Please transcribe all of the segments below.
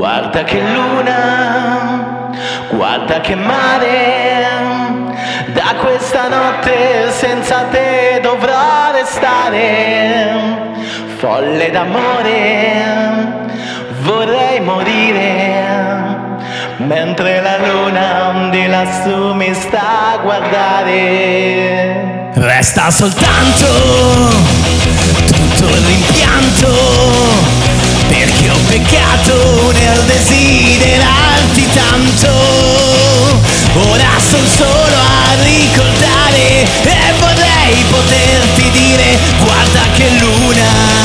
Guarda che luna, guarda che mare, da questa notte senza te dovrò restare. Folle d'amore, vorrei morire, mentre la luna di lassù mi sta a guardare. Resta soltanto tutto l'impianto nel desiderarti tanto. Ora sono solo a ricordare e vorrei poterti dire guarda che luna,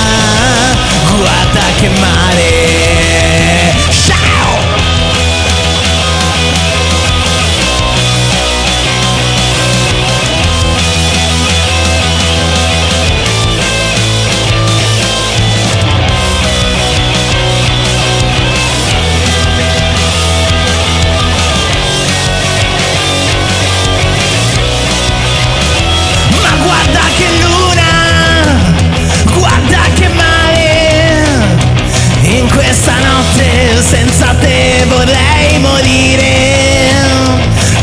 notte senza te vorrei morire,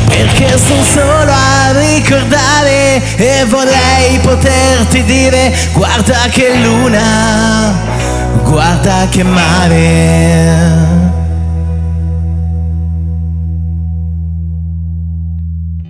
perché sono solo a ricordare e vorrei poterti dire guarda che luna, guarda che mare.